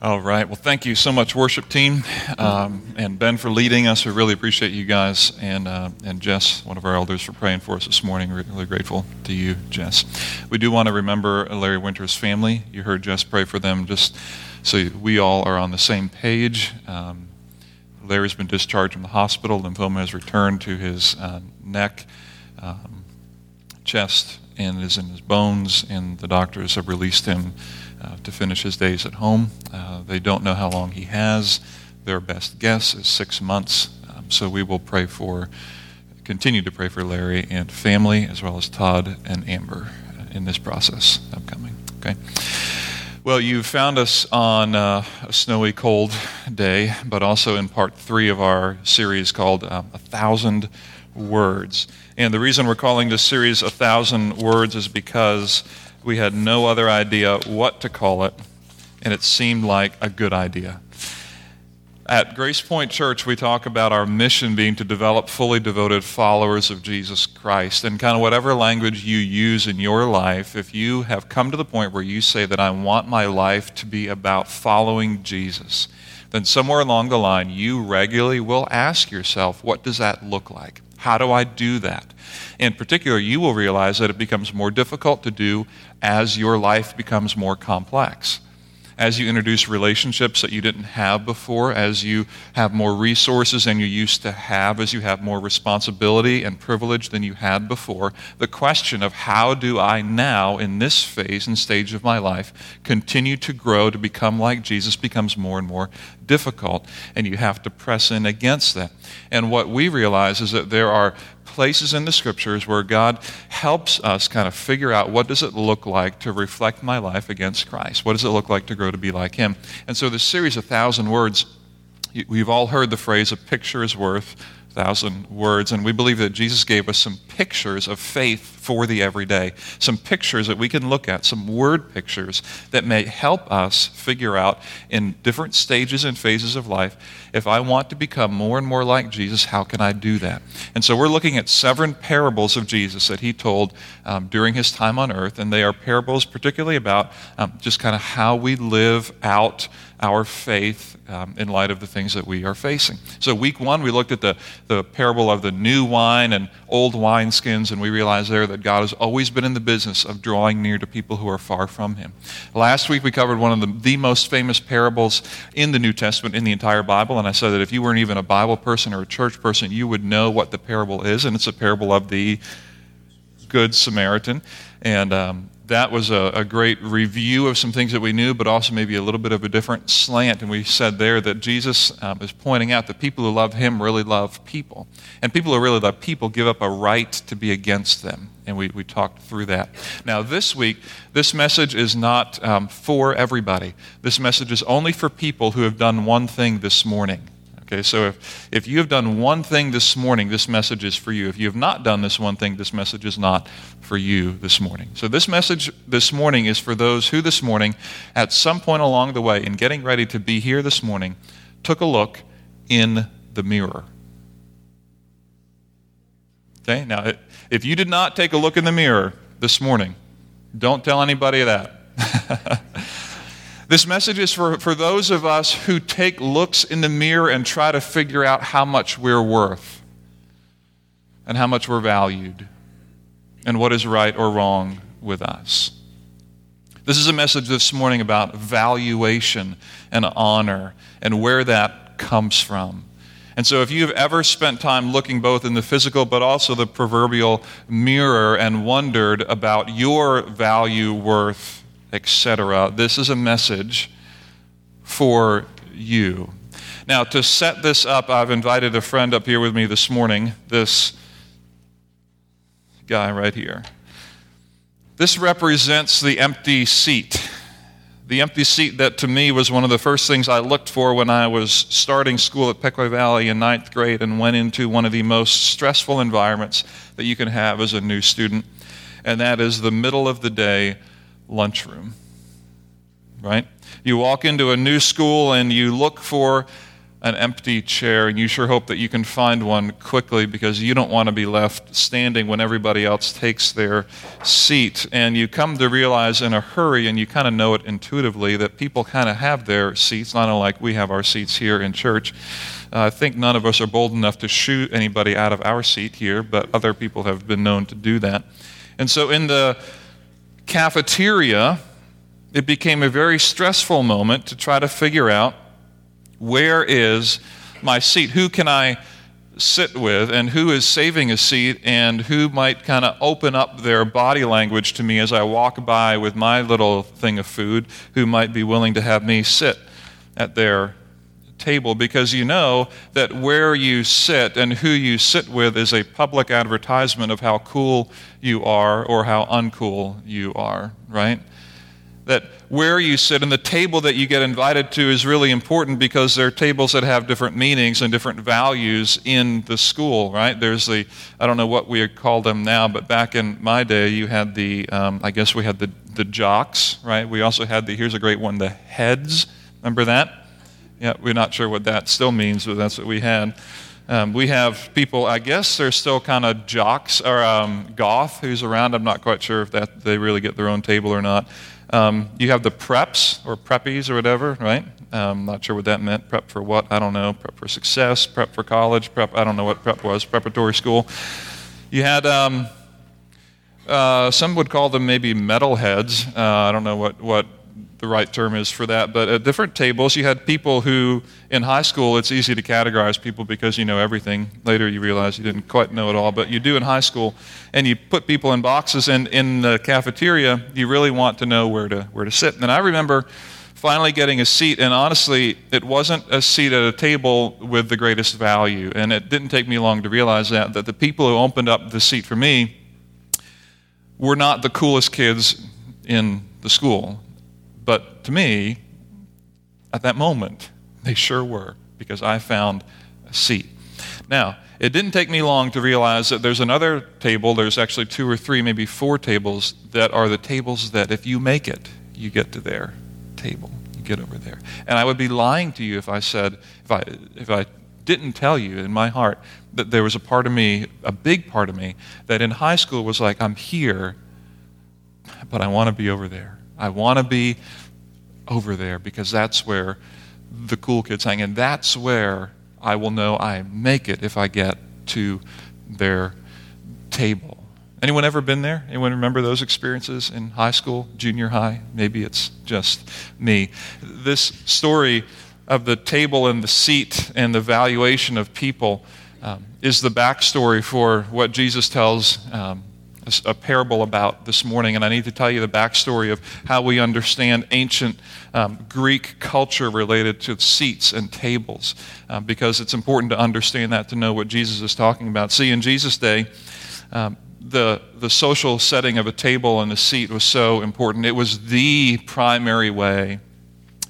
All right. Well, thank you so much, worship team, um, and Ben for leading us. We really appreciate you guys, and uh, and Jess, one of our elders, for praying for us this morning. Really grateful to you, Jess. We do want to remember Larry Winter's family. You heard Jess pray for them, just so we all are on the same page. Um, Larry's been discharged from the hospital. Lymphoma has returned to his uh, neck, um, chest, and is in his bones, and the doctors have released him uh, to finish his days at home. Uh, they don't know how long he has. Their best guess is six months. Um, so we will pray for, continue to pray for Larry and family, as well as Todd and Amber in this process upcoming. Okay. Well, you found us on uh, a snowy, cold day, but also in part three of our series called um, A Thousand Words. And the reason we're calling this series A Thousand Words is because we had no other idea what to call it, and it seemed like a good idea. At Grace Point Church, we talk about our mission being to develop fully devoted followers of Jesus Christ. And kind of whatever language you use in your life, if you have come to the point where you say that I want my life to be about following Jesus, then somewhere along the line, you regularly will ask yourself, what does that look like? How do I do that? In particular, you will realize that it becomes more difficult to do as your life becomes more complex. As you introduce relationships that you didn't have before, as you have more resources than you used to have, as you have more responsibility and privilege than you had before, the question of how do I now, in this phase and stage of my life, continue to grow to become like Jesus becomes more and more difficult. And you have to press in against that. And what we realize is that there are places in the scriptures where God helps us kind of figure out what does it look like to reflect my life against Christ? What does it look like to grow to be like him? And so this series of thousand words, we've all heard the phrase a picture is worth a thousand words. And we believe that Jesus gave us some pictures of faith for the everyday, some pictures that we can look at, some word pictures that may help us figure out in different stages and phases of life if I want to become more and more like Jesus, how can I do that? And so we're looking at seven parables of Jesus that he told um, during his time on earth. And they are parables particularly about um, just kind of how we live out our faith um, in light of the things that we are facing. So, week one, we looked at the, the parable of the new wine and old wineskins, and we realized there that God has always been in the business of drawing near to people who are far from Him. Last week, we covered one of the, the most famous parables in the New Testament, in the entire Bible, and I said that if you weren't even a Bible person or a church person, you would know what the parable is, and it's a parable of the Good Samaritan. And um, that was a, a, great review of some things that we knew, but also maybe a little bit of a different slant. And we said there that Jesus um, is pointing out that people who love him really love people. And people who really love people give up a right to be against them. And we, we talked through that. Now, this week, this message is not um, for everybody. This message is only for people who have done one thing this morning. Okay, so if, if you have done one thing this morning, this message is for you. If you have not done this one thing, this message is not for you this morning. So this message this morning is for those who this morning, at some point along the way, in getting ready to be here this morning, took a look in the mirror. Okay, now if you did not take a look in the mirror this morning, don't tell anybody that. This message is for, for those of us who take looks in the mirror and try to figure out how much we're worth and how much we're valued and what is right or wrong with us. This is a message this morning about valuation and honor and where that comes from. And so, if you've ever spent time looking both in the physical but also the proverbial mirror and wondered about your value, worth, etc. This is a message for you. Now, to set this up, I've invited a friend up here with me this morning, this guy right here. This represents the empty seat. The empty seat that to me was one of the first things I looked for when I was starting school at Pequea Valley in ninth grade and went into one of the most stressful environments that you can have as a new student, and that is the middle of the day lunchroom, right? You walk into a new school and you look for an empty chair, and you sure hope that you can find one quickly because you don't want to be left standing when everybody else takes their seat. And you come to realize in a hurry, and you kind of know it intuitively, that people kind of have their seats, not unlike we have our seats here in church. Uh, I think none of us are bold enough to shoot anybody out of our seat here, but other people have been known to do that. And so in the cafeteria, it became a very stressful moment to try to figure out where is my seat? Who can I sit with? And who is saving a seat? And who might kind of open up their body language to me as I walk by with my little thing of food? Who might be willing to have me sit at their table? Because you know that where you sit and who you sit with is a public advertisement of how cool you are or how uncool you are, right? that where you sit and the table that you get invited to is really important because there are tables that have different meanings and different values in the school, right? There's the, I don't know what we call them now, but back in my day, you had the, um, I guess we had the, the jocks, right? We also had the, here's a great one, the heads. Remember that? Yeah, we're not sure what that still means, but that's what we had. Um, we have people, I guess they're still kind of jocks, or um, goth who's around. I'm not quite sure if that they really get their own table or not. Um, you have the preps or preppies or whatever, right? Um, not sure what that meant. Prep for what? I don't know. Prep for success, prep for college, prep, I don't know what prep was, preparatory school. You had, um, uh, some would call them maybe metalheads. Uh, I don't know what, what the right term is for that. But at different tables, you had people who, in high school, it's easy to categorize people because you know everything. Later, you realize you didn't quite know it all, but you do in high school. And you put people in boxes, and in the cafeteria, you really want to know where to, where to sit. And I remember finally getting a seat, and honestly, it wasn't a seat at a table with the greatest value. And it didn't take me long to realize that, that the people who opened up the seat for me were not the coolest kids in the school. But to me, at that moment, they sure were, because I found a seat. Now, it didn't take me long to realize that there's another table, there's actually two or three, maybe four tables, that are the tables that if you make it, you get to their table. You get over there. And I would be lying to you if I said, if I, if I didn't tell you in my heart that there was a part of me, a big part of me, that in high school was like, I'm here, but I want to be over there. I want to be over there because that's where the cool kids hang. And that's where I will know I make it if I get to their table. Anyone ever been there? Anyone remember those experiences in high school, junior high? Maybe it's just me. This story of the table and the seat and the valuation of people um, is the backstory for what Jesus tells um, a, parable about this morning, and I need to tell you the backstory of how we understand ancient um, Greek culture related to seats and tables, uh, because it's important to understand that to know what Jesus is talking about. See, in Jesus' day, um, the, the social setting of a table and a seat was so important. It was the primary way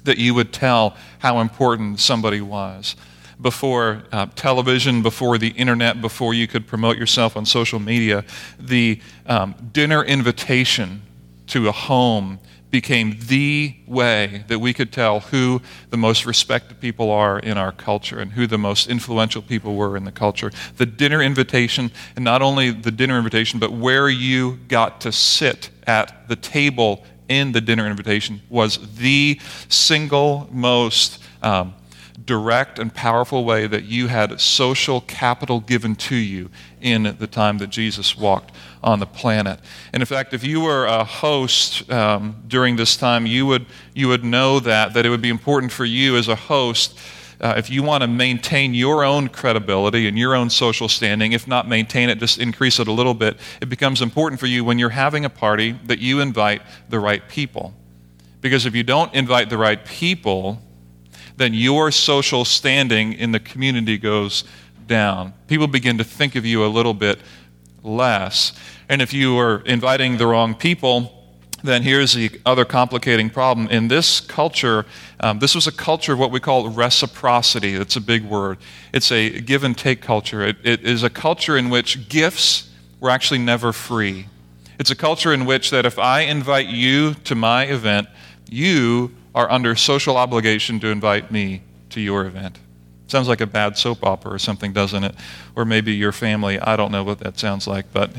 that you would tell how important somebody was before uh, television, before the internet, before you could promote yourself on social media, the um, dinner invitation to a home became the way that we could tell who the most respected people are in our culture and who the most influential people were in the culture. The dinner invitation, and not only the dinner invitation, but where you got to sit at the table in the dinner invitation was the single most um, direct and powerful way that you had social capital given to you in the time that Jesus walked on the planet. And in fact, if you were a host um, during this time, you would, you would know that, that it would be important for you as a host. Uh, if you want to maintain your own credibility and your own social standing, if not maintain it, just increase it a little bit, it becomes important for you when you're having a party that you invite the right people. Because if you don't invite the right people, then your social standing in the community goes down. People begin to think of you a little bit less. And if you are inviting the wrong people, then here's the other complicating problem. In this culture, um, this was a culture of what we call reciprocity. That's a big word. It's a give and take culture. It, it is a culture in which gifts were actually never free. It's a culture in which that if I invite you to my event, you are under social obligation to invite me to your event. Sounds like a bad soap opera or something, doesn't it? Or maybe your family. I don't know what that sounds like, but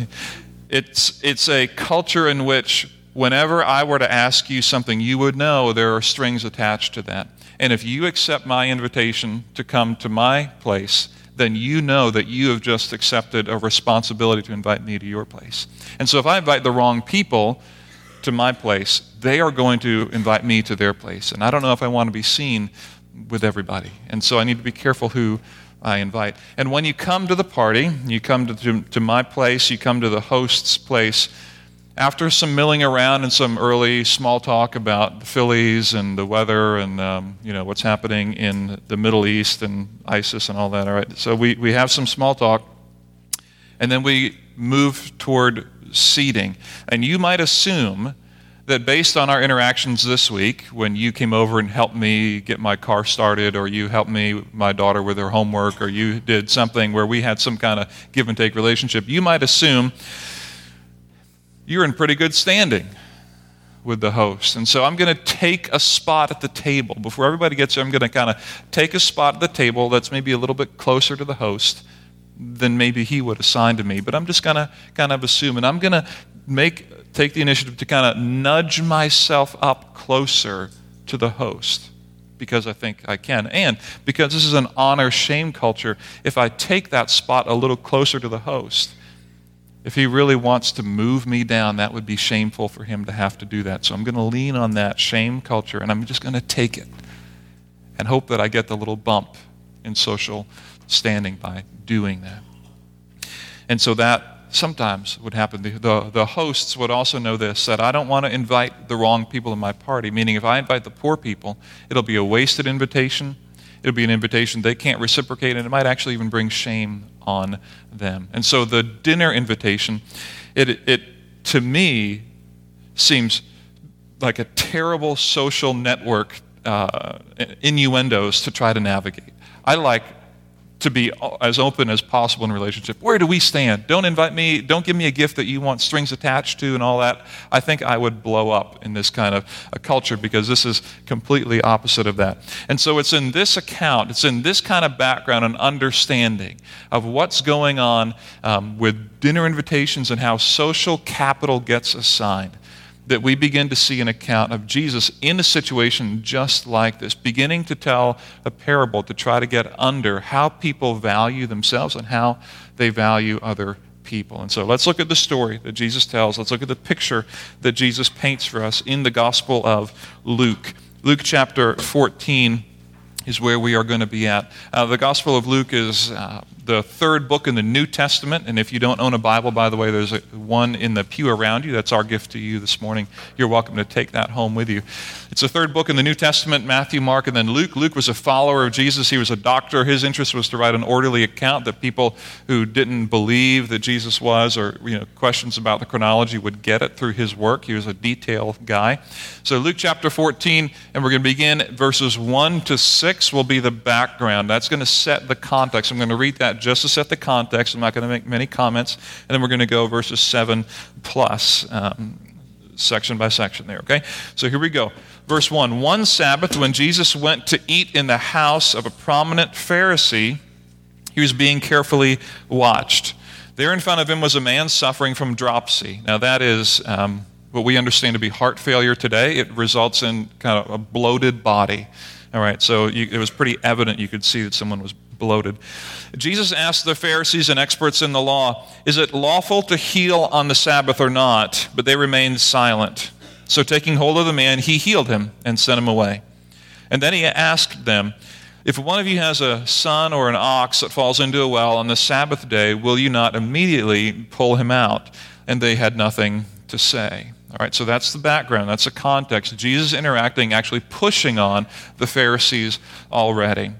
it's, it's a culture in which whenever I were to ask you something, you would know there are strings attached to that. And if you accept my invitation to come to my place, then you know that you have just accepted a responsibility to invite me to your place. And so if I invite the wrong people to my place, they are going to invite me to their place. And I don't know if I want to be seen with everybody. And so I need to be careful who I invite. And when you come to the party, you come to, to, to my place, you come to the host's place, after some milling around and some early small talk about the Phillies and the weather and um, you know what's happening in the Middle East and ISIS and all that, all right. So we, we have some small talk, and then we move toward seating. And you might assume that based on our interactions this week, when you came over and helped me get my car started, or you helped me, my daughter, with her homework, or you did something where we had some kind of give and take relationship, you might assume you're in pretty good standing with the host. And so I'm going to take a spot at the table. Before everybody gets here, I'm going to kind of take a spot at the table that's maybe a little bit closer to the host than maybe he would assign to me. But I'm just going to kind of assume, and I'm going to make take the initiative to kind of nudge myself up closer to the host because I think I can. And because this is an honor shame culture, if I take that spot a little closer to the host, if he really wants to move me down, that would be shameful for him to have to do that. So I'm going to lean on that shame culture and I'm just going to take it and hope that I get the little bump in social standing by doing that. And so that sometimes would happen. The, the, the, hosts would also know this that I don't want to invite the wrong people in my party, meaning if I invite the poor people, it'll be a wasted invitation. It'll be an invitation they can't reciprocate, and it might actually even bring shame on them. And so the dinner invitation, it, it to me seems like a terrible social network uh, innuendos to try to navigate. I like to be as open as possible in relationship. Where do we stand? Don't invite me, don't give me a gift that you want strings attached to and all that. I think I would blow up in this kind of a culture because this is completely opposite of that. And so it's in this account, it's in this kind of background and understanding of what's going on um, with dinner invitations and how social capital gets assigned that we begin to see an account of Jesus in a situation just like this, beginning to tell a parable to try to get under how people value themselves and how they value other people. And so let's look at the story that Jesus tells. Let's look at the picture that Jesus paints for us in the Gospel of Luke. Luke chapter 14 is where we are going to be at. Uh, the Gospel of Luke is uh, the third book in the New Testament. And if you don't own a Bible, by the way, there's a, one in the pew around you. That's our gift to you this morning. You're welcome to take that home with you. It's the third book in the New Testament Matthew, Mark, and then Luke. Luke was a follower of Jesus. He was a doctor. His interest was to write an orderly account that people who didn't believe that Jesus was or you know, questions about the chronology would get it through his work. He was a detail guy. So, Luke chapter 14, and we're going to begin verses 1 to 6 will be the background. That's going to set the context. I'm going to read that just to set the context. I'm not going to make many comments. And then we're going to go verses 7 plus. Um, section by section there, okay? So here we go. Verse 1 One Sabbath, when Jesus went to eat in the house of a prominent Pharisee, he was being carefully watched. There in front of him was a man suffering from dropsy. Now, that is um, what we understand to be heart failure today. It results in kind of a bloated body. All right, so you, it was pretty evident you could see that someone was bloated. Jesus asked the Pharisees and experts in the law, Is it lawful to heal on the Sabbath or not? But they remained silent. So, taking hold of the man, he healed him and sent him away. And then he asked them, If one of you has a son or an ox that falls into a well on the Sabbath day, will you not immediately pull him out? And they had nothing to say. All right, so that's the background, that's the context. Jesus interacting, actually pushing on the Pharisees already.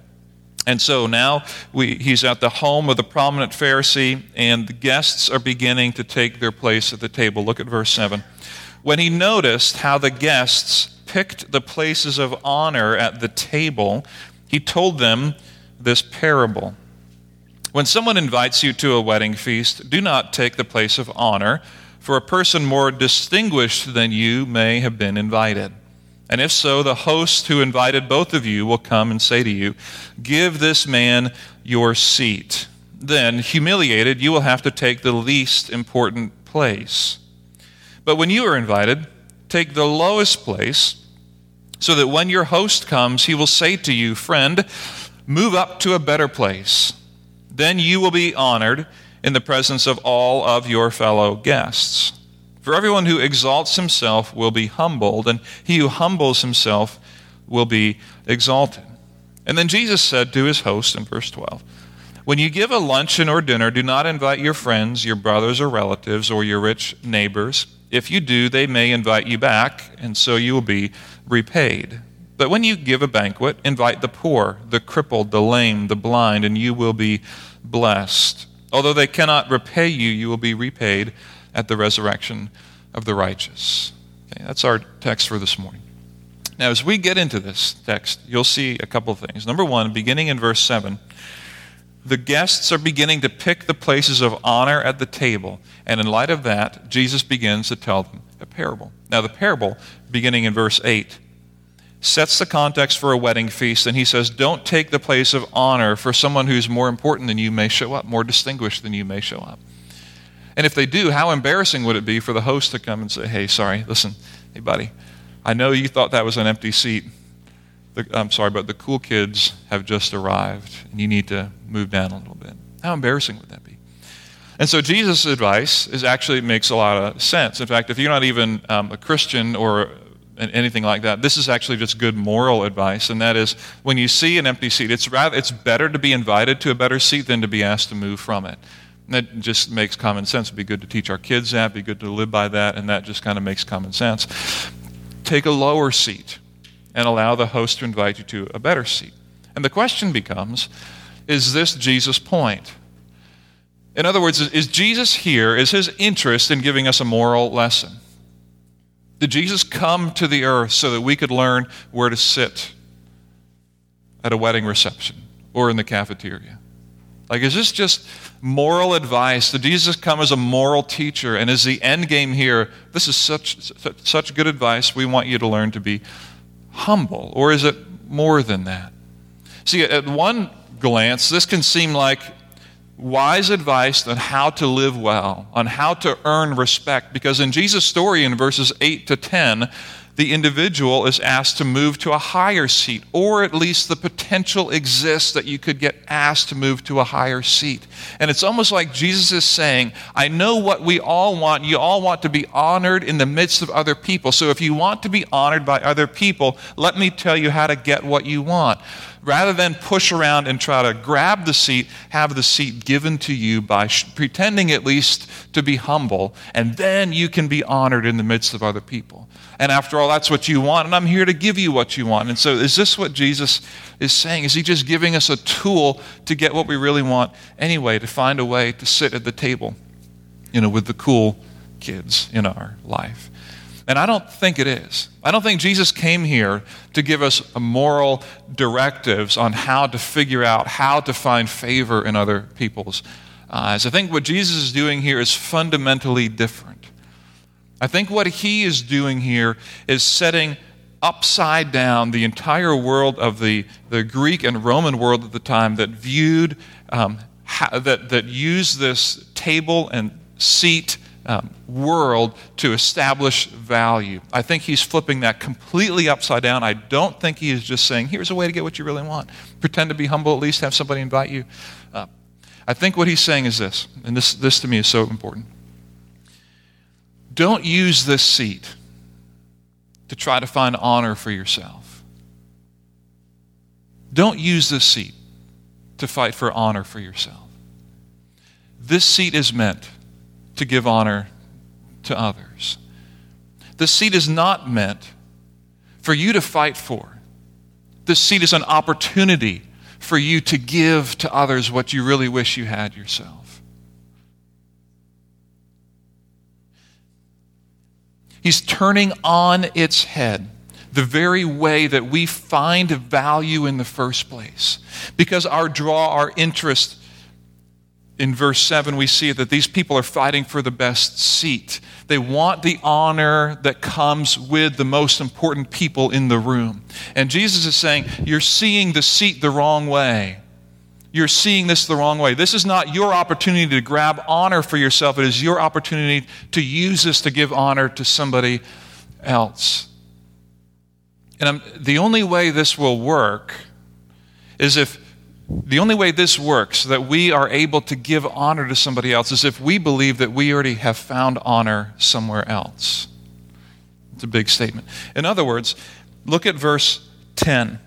And so now we, he's at the home of the prominent Pharisee, and the guests are beginning to take their place at the table. Look at verse 7. When he noticed how the guests picked the places of honor at the table, he told them this parable. When someone invites you to a wedding feast, do not take the place of honor, for a person more distinguished than you may have been invited. And if so, the host who invited both of you will come and say to you, Give this man your seat. Then, humiliated, you will have to take the least important place. But when you are invited, take the lowest place, so that when your host comes, he will say to you, Friend, move up to a better place. Then you will be honored in the presence of all of your fellow guests. For everyone who exalts himself will be humbled, and he who humbles himself will be exalted. And then Jesus said to his host in verse 12 When you give a luncheon or dinner, do not invite your friends, your brothers or relatives, or your rich neighbors. If you do, they may invite you back, and so you will be repaid. But when you give a banquet, invite the poor, the crippled, the lame, the blind, and you will be blessed. Although they cannot repay you, you will be repaid at the resurrection of the righteous. Okay, that's our text for this morning. Now, as we get into this text, you'll see a couple of things. Number one, beginning in verse 7, the guests are beginning to pick the places of honor at the table. And in light of that, Jesus begins to tell them a parable. Now, the parable, beginning in verse 8, sets the context for a wedding feast. And he says, Don't take the place of honor for someone who's more important than you may show up, more distinguished than you may show up. And if they do, how embarrassing would it be for the host to come and say, hey, sorry, listen, hey, buddy, I know you thought that was an empty seat. The, I'm sorry, but the cool kids have just arrived, and you need to move down a little bit. How embarrassing would that be? And so Jesus' advice is actually makes a lot of sense. In fact, if you're not even um, a Christian or anything like that, this is actually just good moral advice, and that is when you see an empty seat, it's rather it's better to be invited to a better seat than to be asked to move from it. That just makes common sense. It'd be good to teach our kids that, be good to live by that, and that just kind of makes common sense. Take a lower seat and allow the host to invite you to a better seat. And the question becomes is this Jesus' point? In other words, is Jesus here? Is his interest in giving us a moral lesson? Did Jesus come to the earth so that we could learn where to sit at a wedding reception or in the cafeteria? Like, is this just moral advice? Did Jesus come as a moral teacher? And is the end game here, this is such, such good advice, we want you to learn to be humble? Or is it more than that? See, at one glance, this can seem like wise advice on how to live well, on how to earn respect, because in Jesus' story in verses 8 to 10, the individual is asked to move to a higher seat, or at least the potential exists that you could get asked to move to a higher seat. And it's almost like Jesus is saying, I know what we all want. You all want to be honored in the midst of other people. So if you want to be honored by other people, let me tell you how to get what you want. Rather than push around and try to grab the seat, have the seat given to you by sh- pretending at least to be humble, and then you can be honored in the midst of other people. And after all, that's what you want, and I'm here to give you what you want. And so, is this what Jesus is saying? Is he just giving us a tool to get what we really want anyway, to find a way to sit at the table, you know, with the cool kids in our life? And I don't think it is. I don't think Jesus came here to give us moral directives on how to figure out how to find favor in other people's eyes. I think what Jesus is doing here is fundamentally different. I think what he is doing here is setting upside down the entire world of the, the Greek and Roman world at the time that viewed, um, that, that used this table and seat um, world to establish value. I think he's flipping that completely upside down. I don't think he is just saying, here's a way to get what you really want. Pretend to be humble, at least have somebody invite you. Uh, I think what he's saying is this, and this, this to me is so important. Don't use this seat to try to find honor for yourself. Don't use this seat to fight for honor for yourself. This seat is meant to give honor to others. This seat is not meant for you to fight for. This seat is an opportunity for you to give to others what you really wish you had yourself. He's turning on its head the very way that we find value in the first place. Because our draw, our interest in verse 7, we see that these people are fighting for the best seat. They want the honor that comes with the most important people in the room. And Jesus is saying, You're seeing the seat the wrong way. You're seeing this the wrong way. This is not your opportunity to grab honor for yourself, it is your opportunity to use this to give honor to somebody else. And I'm, the only way this will work is if the only way this works, that we are able to give honor to somebody else, is if we believe that we already have found honor somewhere else. It's a big statement. In other words, look at verse 10.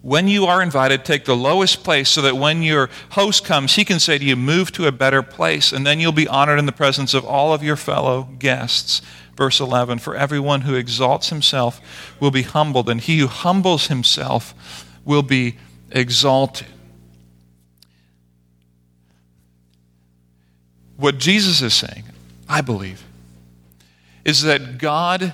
When you are invited, take the lowest place so that when your host comes, he can say to you, Move to a better place, and then you'll be honored in the presence of all of your fellow guests. Verse 11 For everyone who exalts himself will be humbled, and he who humbles himself will be exalted. What Jesus is saying, I believe, is that God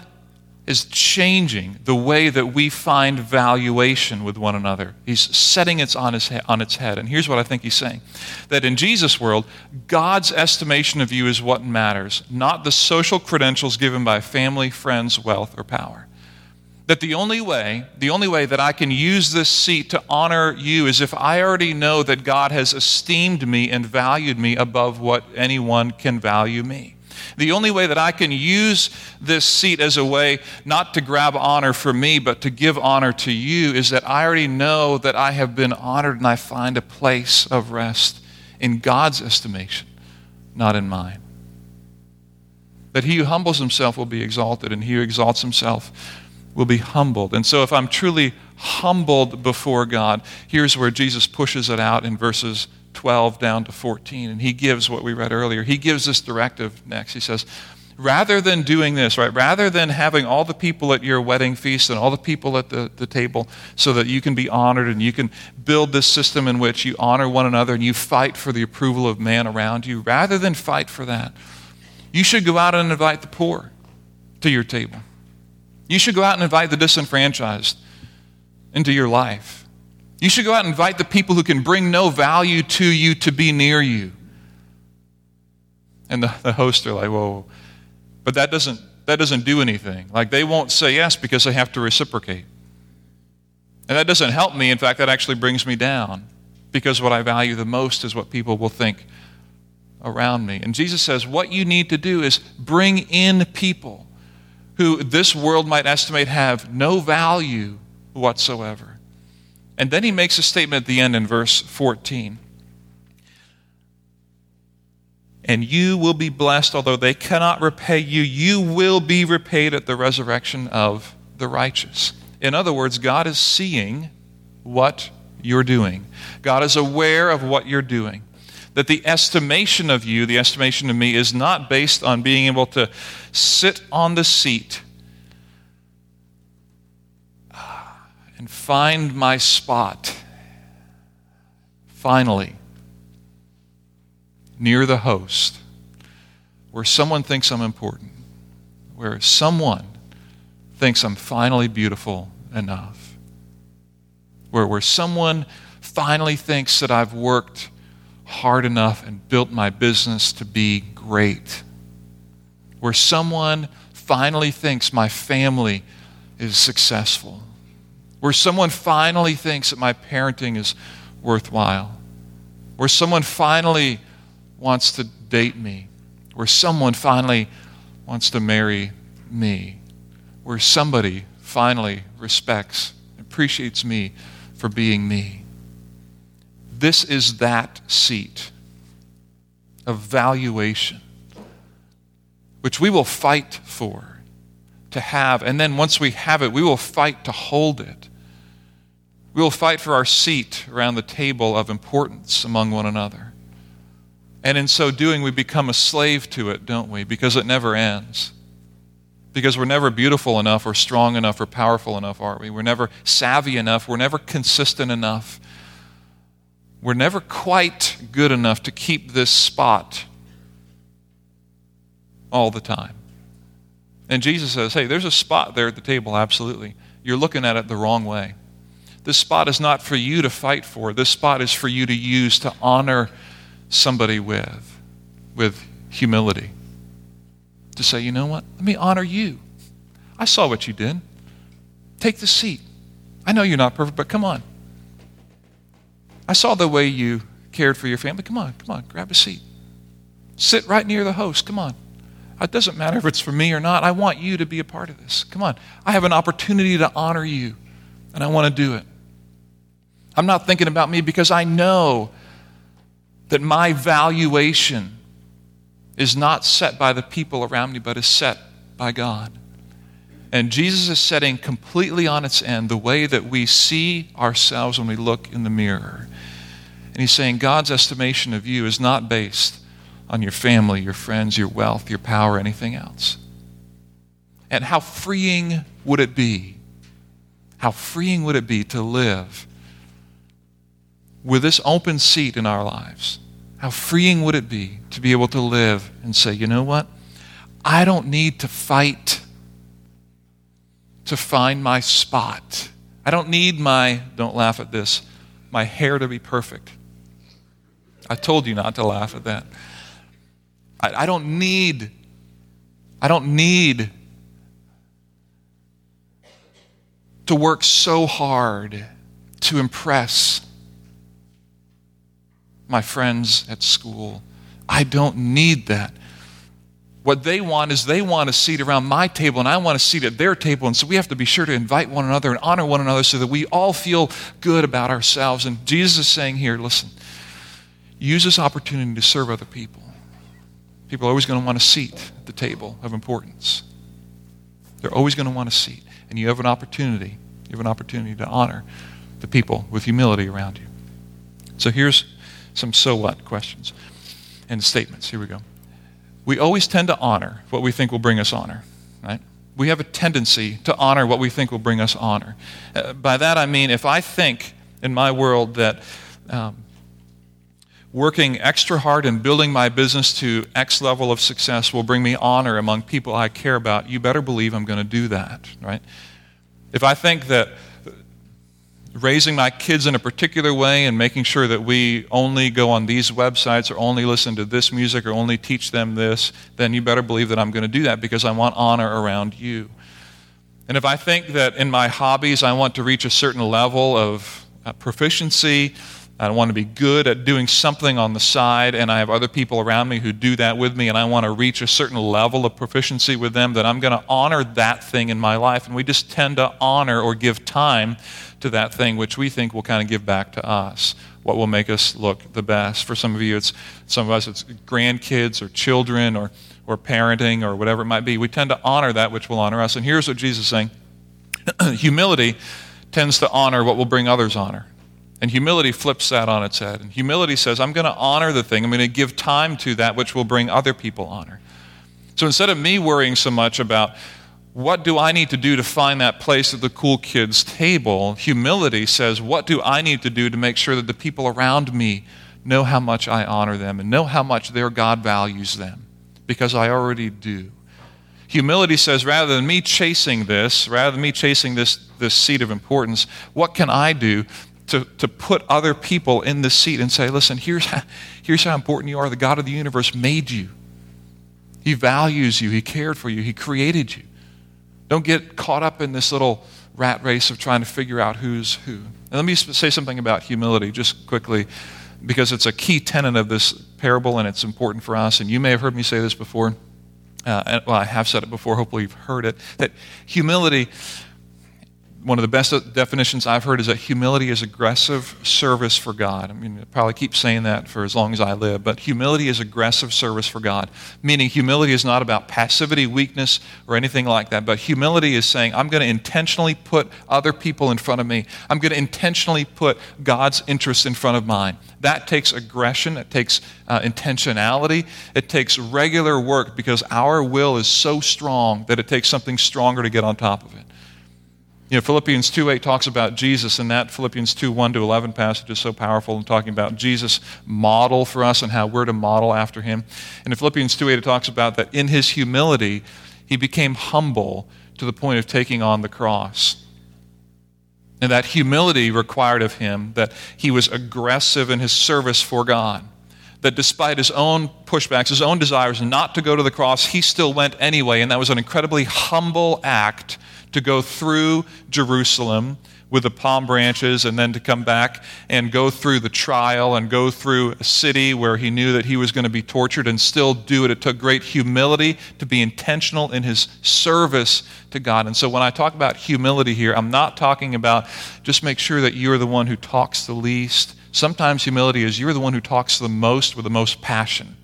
is changing the way that we find valuation with one another. He's setting it on, his, on its head. And here's what I think he's saying that in Jesus' world, God's estimation of you is what matters, not the social credentials given by family, friends, wealth, or power that the only way, the only way that I can use this seat to honor you is if I already know that God has esteemed me and valued me above what anyone can value me. The only way that I can use this seat as a way not to grab honor for me, but to give honor to you is that I already know that I have been honored and I find a place of rest in God's estimation, not in mine. That he who humbles himself will be exalted, and he who exalts himself will be humbled. And so, if I'm truly humbled before God, here's where Jesus pushes it out in verses 12 down to 14. And he gives what we read earlier. He gives this directive next. He says, rather than doing this, right, rather than having all the people at your wedding feast and all the people at the, the table so that you can be honored and you can build this system in which you honor one another and you fight for the approval of man around you, rather than fight for that, you should go out and invite the poor to your table. You should go out and invite the disenfranchised into your life. You should go out and invite the people who can bring no value to you to be near you. And the, the hosts are like, whoa, but that doesn't, that doesn't do anything. Like they won't say yes because they have to reciprocate. And that doesn't help me. In fact, that actually brings me down because what I value the most is what people will think around me. And Jesus says, what you need to do is bring in people who this world might estimate have no value whatsoever. And then he makes a statement at the end in verse 14. And you will be blessed, although they cannot repay you, you will be repaid at the resurrection of the righteous. In other words, God is seeing what you're doing, God is aware of what you're doing that the estimation of you, the estimation of me, is not based on being able to sit on the seat ah, and find my spot, finally, near the host, where someone thinks I'm important, where someone thinks I'm finally beautiful enough, where, where someone finally thinks that I've worked hard enough and built my business to be great. Where someone finally thinks my family is successful. Where someone finally thinks that my parenting is worthwhile. Where someone finally wants to date me. Where someone finally wants to marry me. Where somebody finally respects, appreciates me for being me. This is that seat of valuation, which we will fight for to have. And then once we have it, we will fight to hold it. We will fight for our seat around the table of importance among one another. And in so doing, we become a slave to it, don't we? Because it never ends. Because we're never beautiful enough, or strong enough, or powerful enough, are we? We're never savvy enough. We're never consistent enough we're never quite good enough to keep this spot all the time. And Jesus says, hey, there's a spot there at the table, absolutely. You're looking at it the wrong way. This spot is not for you to fight for, this spot is for you to use to honor somebody with, with humility. To say, you know what? Let me honor you. I saw what you did. Take the seat. I know you're not perfect, but come on. I saw the way you cared for your family. Come on, come on, grab a seat. Sit right near the host. Come on. It doesn't matter if it's for me or not. I want you to be a part of this. Come on. I have an opportunity to honor you, and I want to do it. I'm not thinking about me because I know that my valuation is not set by the people around me, but is set by God. And Jesus is setting completely on its end the way that we see ourselves when we look in the mirror. And he's saying God's estimation of you is not based on your family, your friends, your wealth, your power, anything else. And how freeing would it be? How freeing would it be to live with this open seat in our lives? How freeing would it be to be able to live and say, you know what? I don't need to fight to find my spot. I don't need my, don't laugh at this, my hair to be perfect. I told you not to laugh at that. I, I don't need, I don't need to work so hard to impress my friends at school. I don't need that. What they want is they want a seat around my table, and I want a seat at their table. And so we have to be sure to invite one another and honor one another so that we all feel good about ourselves. And Jesus is saying here listen, use this opportunity to serve other people. People are always going to want a seat at the table of importance. They're always going to want a seat. And you have an opportunity. You have an opportunity to honor the people with humility around you. So here's some so what questions and statements. Here we go. We always tend to honor what we think will bring us honor, right? We have a tendency to honor what we think will bring us honor. Uh, by that I mean, if I think in my world that um, working extra hard and building my business to X level of success will bring me honor among people I care about, you better believe I'm going to do that, right? If I think that raising my kids in a particular way and making sure that we only go on these websites or only listen to this music or only teach them this, then you better believe that I'm going to do that because I want honor around you. And if I think that in my hobbies I want to reach a certain level of uh, proficiency, I want to be good at doing something on the side, and I have other people around me who do that with me, and I want to reach a certain level of proficiency with them, that I'm going to honor that thing in my life. And we just tend to honor or give time to that thing, which we think will kind of give back to us, what will make us look the best. For some of you, it's some of us, it's grandkids or children or, or parenting or whatever it might be. We tend to honor that which will honor us. And here's what Jesus is saying humility tends to honor what will bring others honor. And humility flips that on its head. And humility says, I'm going to honor the thing. I'm going to give time to that which will bring other people honor. So instead of me worrying so much about what do I need to do to find that place at the cool kids' table, humility says, what do I need to do to make sure that the people around me know how much I honor them and know how much their God values them? Because I already do. Humility says, rather than me chasing this, rather than me chasing this, this seat of importance, what can I do to, to put other people in the seat and say, listen, here's how, here's how important you are. The God of the universe made you, He values you, He cared for you, He created you. Don't get caught up in this little rat race of trying to figure out who's who. And let me say something about humility just quickly because it's a key tenet of this parable and it's important for us. And you may have heard me say this before. Uh, well, I have said it before. Hopefully, you've heard it. That humility one of the best definitions I've heard is that humility is aggressive service for God. I mean, I probably keep saying that for as long as I live, but humility is aggressive service for God. Meaning, humility is not about passivity, weakness, or anything like that, but humility is saying, I'm going to intentionally put other people in front of me. I'm going to intentionally put God's interests in front of mine. That takes aggression, it takes uh, intentionality, it takes regular work because our will is so strong that it takes something stronger to get on top of it. You know, Philippians 2.8 talks about Jesus, and that Philippians 2, 1 to 11 passage is so powerful in talking about Jesus' model for us and how we're to model after him. And in Philippians 2.8, it talks about that in his humility, he became humble to the point of taking on the cross. And that humility required of him that he was aggressive in his service for God. that despite his own pushbacks, his own desires not to go to the cross, he still went anyway. And that was an incredibly humble act to go through Jerusalem with the palm branches and then to come back and go through the trial and go through a city where he knew that he was going to be tortured and still do it. It took great humility to be intentional in his service to God. And so when I talk about humility here, I'm not talking about just make sure that you're the one who talks the least. Sometimes humility is you're the one who talks the most with the most passion.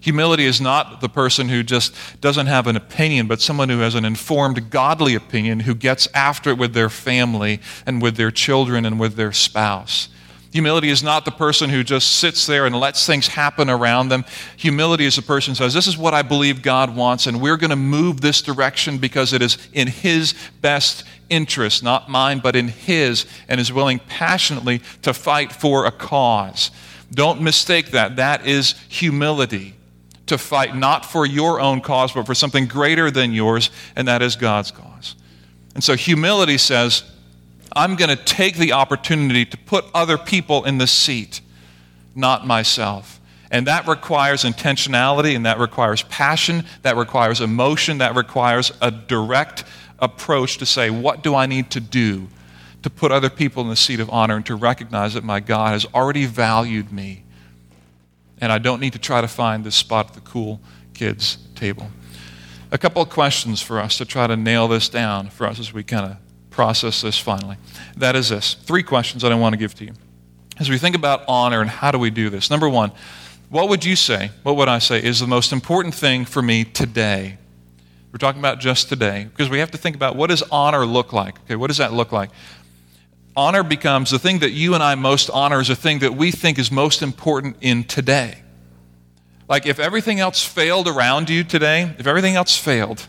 Humility is not the person who just doesn't have an opinion, but someone who has an informed, godly opinion who gets after it with their family and with their children and with their spouse. Humility is not the person who just sits there and lets things happen around them. Humility is a person who says, This is what I believe God wants, and we're going to move this direction because it is in His best interest, not mine, but in His, and is willing passionately to fight for a cause. Don't mistake that. That is humility to fight not for your own cause, but for something greater than yours, and that is God's cause. And so humility says, I'm going to take the opportunity to put other people in the seat, not myself. And that requires intentionality, and that requires passion, that requires emotion, that requires a direct approach to say, what do I need to do to put other people in the seat of honor and to recognize that my God has already valued me and I don't need to try to find this spot at the cool kids table. A couple of questions for us to try to nail this down for us as we kind of process this finally. That is this three questions that I want to give to you. As we think about honor and how do we do this, number one, what would you say, what would I say, is the most important thing for me today? We're talking about just today because we have to think about what does honor look like? Okay, what does that look like? Honor becomes the thing that you and I most honor is a thing that we think is most important in today. Like if everything else failed around you today, if everything else failed,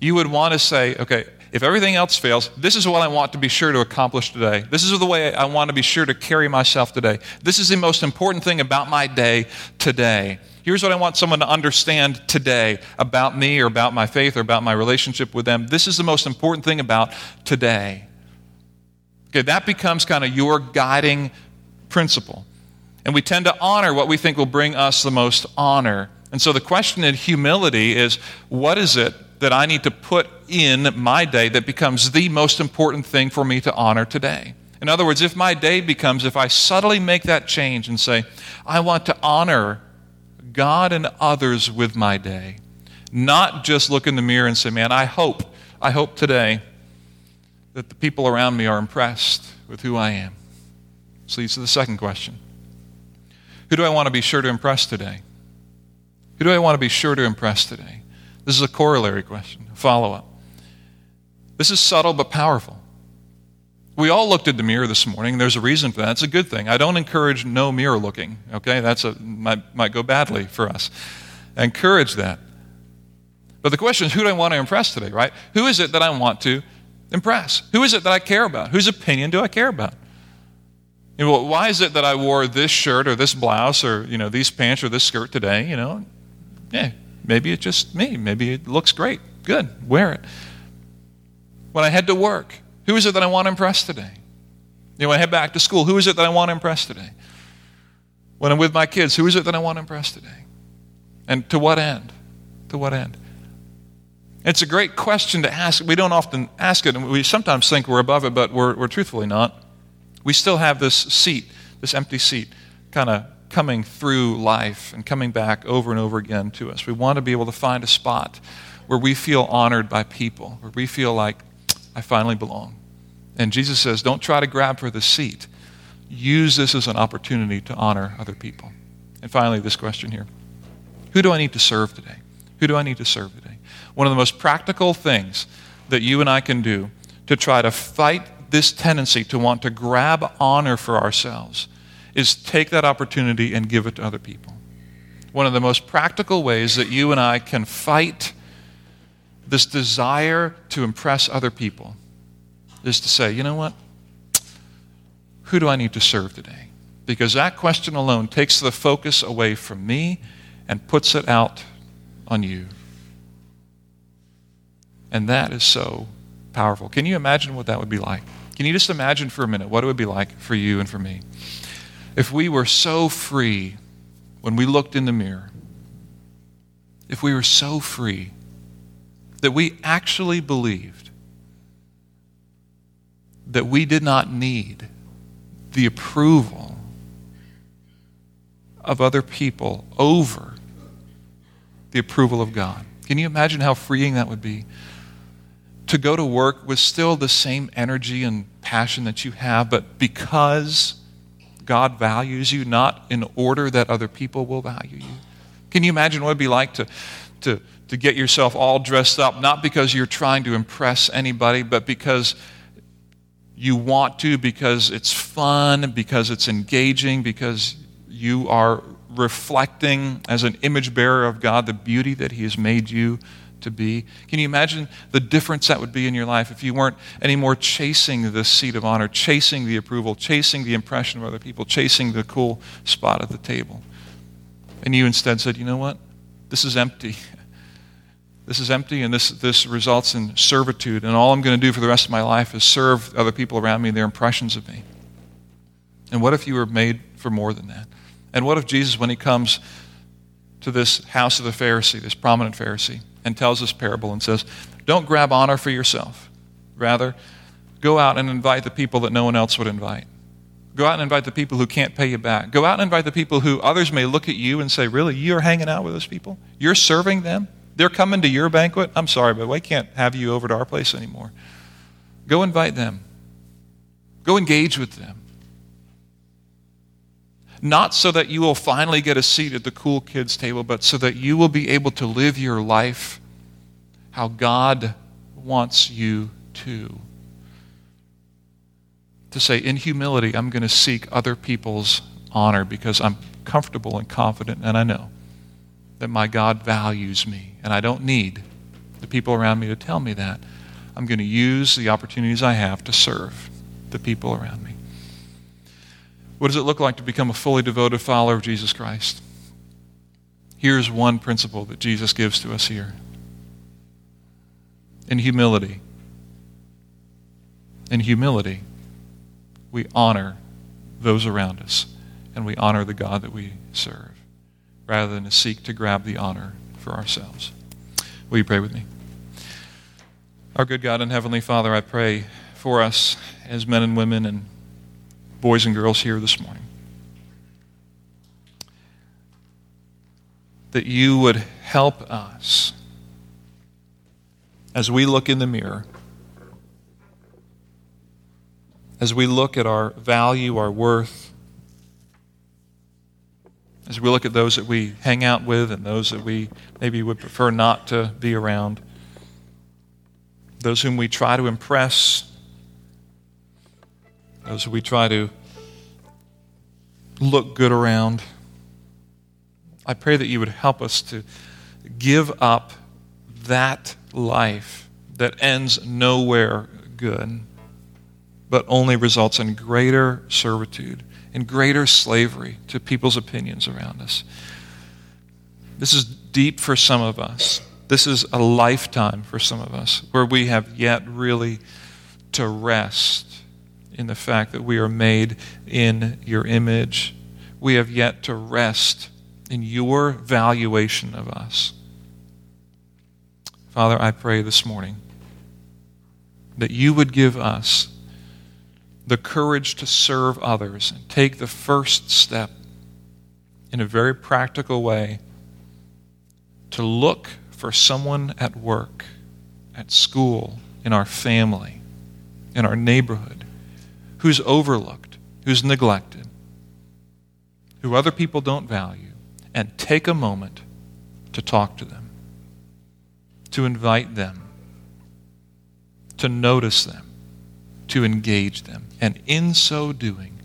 you would want to say, okay, if everything else fails, this is what I want to be sure to accomplish today. This is the way I want to be sure to carry myself today. This is the most important thing about my day today. Here's what I want someone to understand today about me or about my faith or about my relationship with them. This is the most important thing about today. Okay, that becomes kind of your guiding principle. And we tend to honor what we think will bring us the most honor. And so the question in humility is what is it that I need to put in my day that becomes the most important thing for me to honor today? In other words, if my day becomes, if I subtly make that change and say, I want to honor God and others with my day, not just look in the mirror and say, man, I hope, I hope today that the people around me are impressed with who I am. This leads to the second question Who do I want to be sure to impress today? Who do I want to be sure to impress today? This is a corollary question, a follow up. This is subtle but powerful. We all looked at the mirror this morning. There's a reason for that. It's a good thing. I don't encourage no mirror looking. Okay, that's a might, might go badly for us. I encourage that. But the question is, who do I want to impress today? Right? Who is it that I want to impress? Who is it that I care about? Whose opinion do I care about? You know, why is it that I wore this shirt or this blouse or you know these pants or this skirt today? You know, yeah, maybe it's just me. Maybe it looks great. Good, wear it. When I head to work, who is it that I want to impress today? You know, when I head back to school, who is it that I want to impress today? When I'm with my kids, who is it that I want to impress today? And to what end? To what end? It's a great question to ask. We don't often ask it, and we sometimes think we're above it, but we're, we're truthfully not. We still have this seat, this empty seat, kind of coming through life and coming back over and over again to us. We want to be able to find a spot where we feel honored by people, where we feel like, I finally belong. And Jesus says, don't try to grab for the seat. Use this as an opportunity to honor other people. And finally, this question here Who do I need to serve today? Who do I need to serve today? One of the most practical things that you and I can do to try to fight this tendency to want to grab honor for ourselves is take that opportunity and give it to other people. One of the most practical ways that you and I can fight this desire to impress other people is to say, you know what? Who do I need to serve today? Because that question alone takes the focus away from me and puts it out on you. And that is so powerful. Can you imagine what that would be like? Can you just imagine for a minute what it would be like for you and for me? If we were so free when we looked in the mirror, if we were so free that we actually believed that we did not need the approval of other people over the approval of God. Can you imagine how freeing that would be? To go to work with still the same energy and passion that you have, but because God values you, not in order that other people will value you. Can you imagine what it'd be like to, to, to get yourself all dressed up, not because you're trying to impress anybody, but because you want to, because it's fun, because it's engaging, because you are reflecting as an image bearer of God the beauty that He has made you to be. Can you imagine the difference that would be in your life if you weren't anymore chasing the seat of honor, chasing the approval, chasing the impression of other people, chasing the cool spot at the table? And you instead said, you know what? This is empty. This is empty, and this, this results in servitude. And all I'm going to do for the rest of my life is serve other people around me and their impressions of me. And what if you were made for more than that? And what if Jesus, when he comes to this house of the Pharisee, this prominent Pharisee, and tells this parable and says, Don't grab honor for yourself. Rather, go out and invite the people that no one else would invite. Go out and invite the people who can't pay you back. Go out and invite the people who others may look at you and say, Really, you're hanging out with those people? You're serving them? They're coming to your banquet? I'm sorry, but we can't have you over to our place anymore. Go invite them. Go engage with them not so that you will finally get a seat at the cool kids' table, but so that you will be able to live your life how God wants you to. To say, in humility, I'm going to seek other people's honor because I'm comfortable and confident, and I know that my God values me, and I don't need the people around me to tell me that. I'm going to use the opportunities I have to serve the people around me. What does it look like to become a fully devoted follower of Jesus Christ? Here's one principle that Jesus gives to us here in humility. In humility, we honor those around us and we honor the God that we serve rather than to seek to grab the honor for ourselves. Will you pray with me? Our good God and Heavenly Father, I pray for us as men and women and boys and girls here this morning. That you would help us as we look in the mirror, as we look at our value, our worth, as we look at those that we hang out with and those that we maybe would prefer not to be around, those whom we try to impress as we try to look good around. I pray that you would help us to give up that life that ends nowhere good, but only results in greater servitude and greater slavery to people's opinions around us. This is deep for some of us. This is a lifetime for some of us where we have yet really to rest in the fact that we are made in your image. We have yet to rest in your valuation of us. Father, I pray this morning that you would give us the courage to serve others and take the first step in a very practical way to look for someone at work, at school, in our family, in our neighborhood who's overlooked, who's neglected, who other people don't value, and take a moment to talk to them, to invite them, to notice them, to engage them. And in so doing,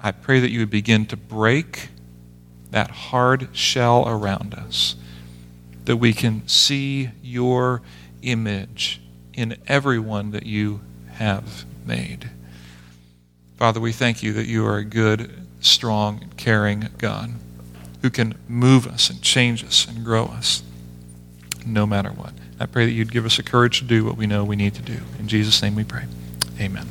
I pray that you would begin to break that hard shell around us, that we can see your image in everyone that you have made. Father, we thank you that you are a good, strong, caring God who can move us and change us and grow us no matter what. I pray that you'd give us the courage to do what we know we need to do. In Jesus' name we pray. Amen.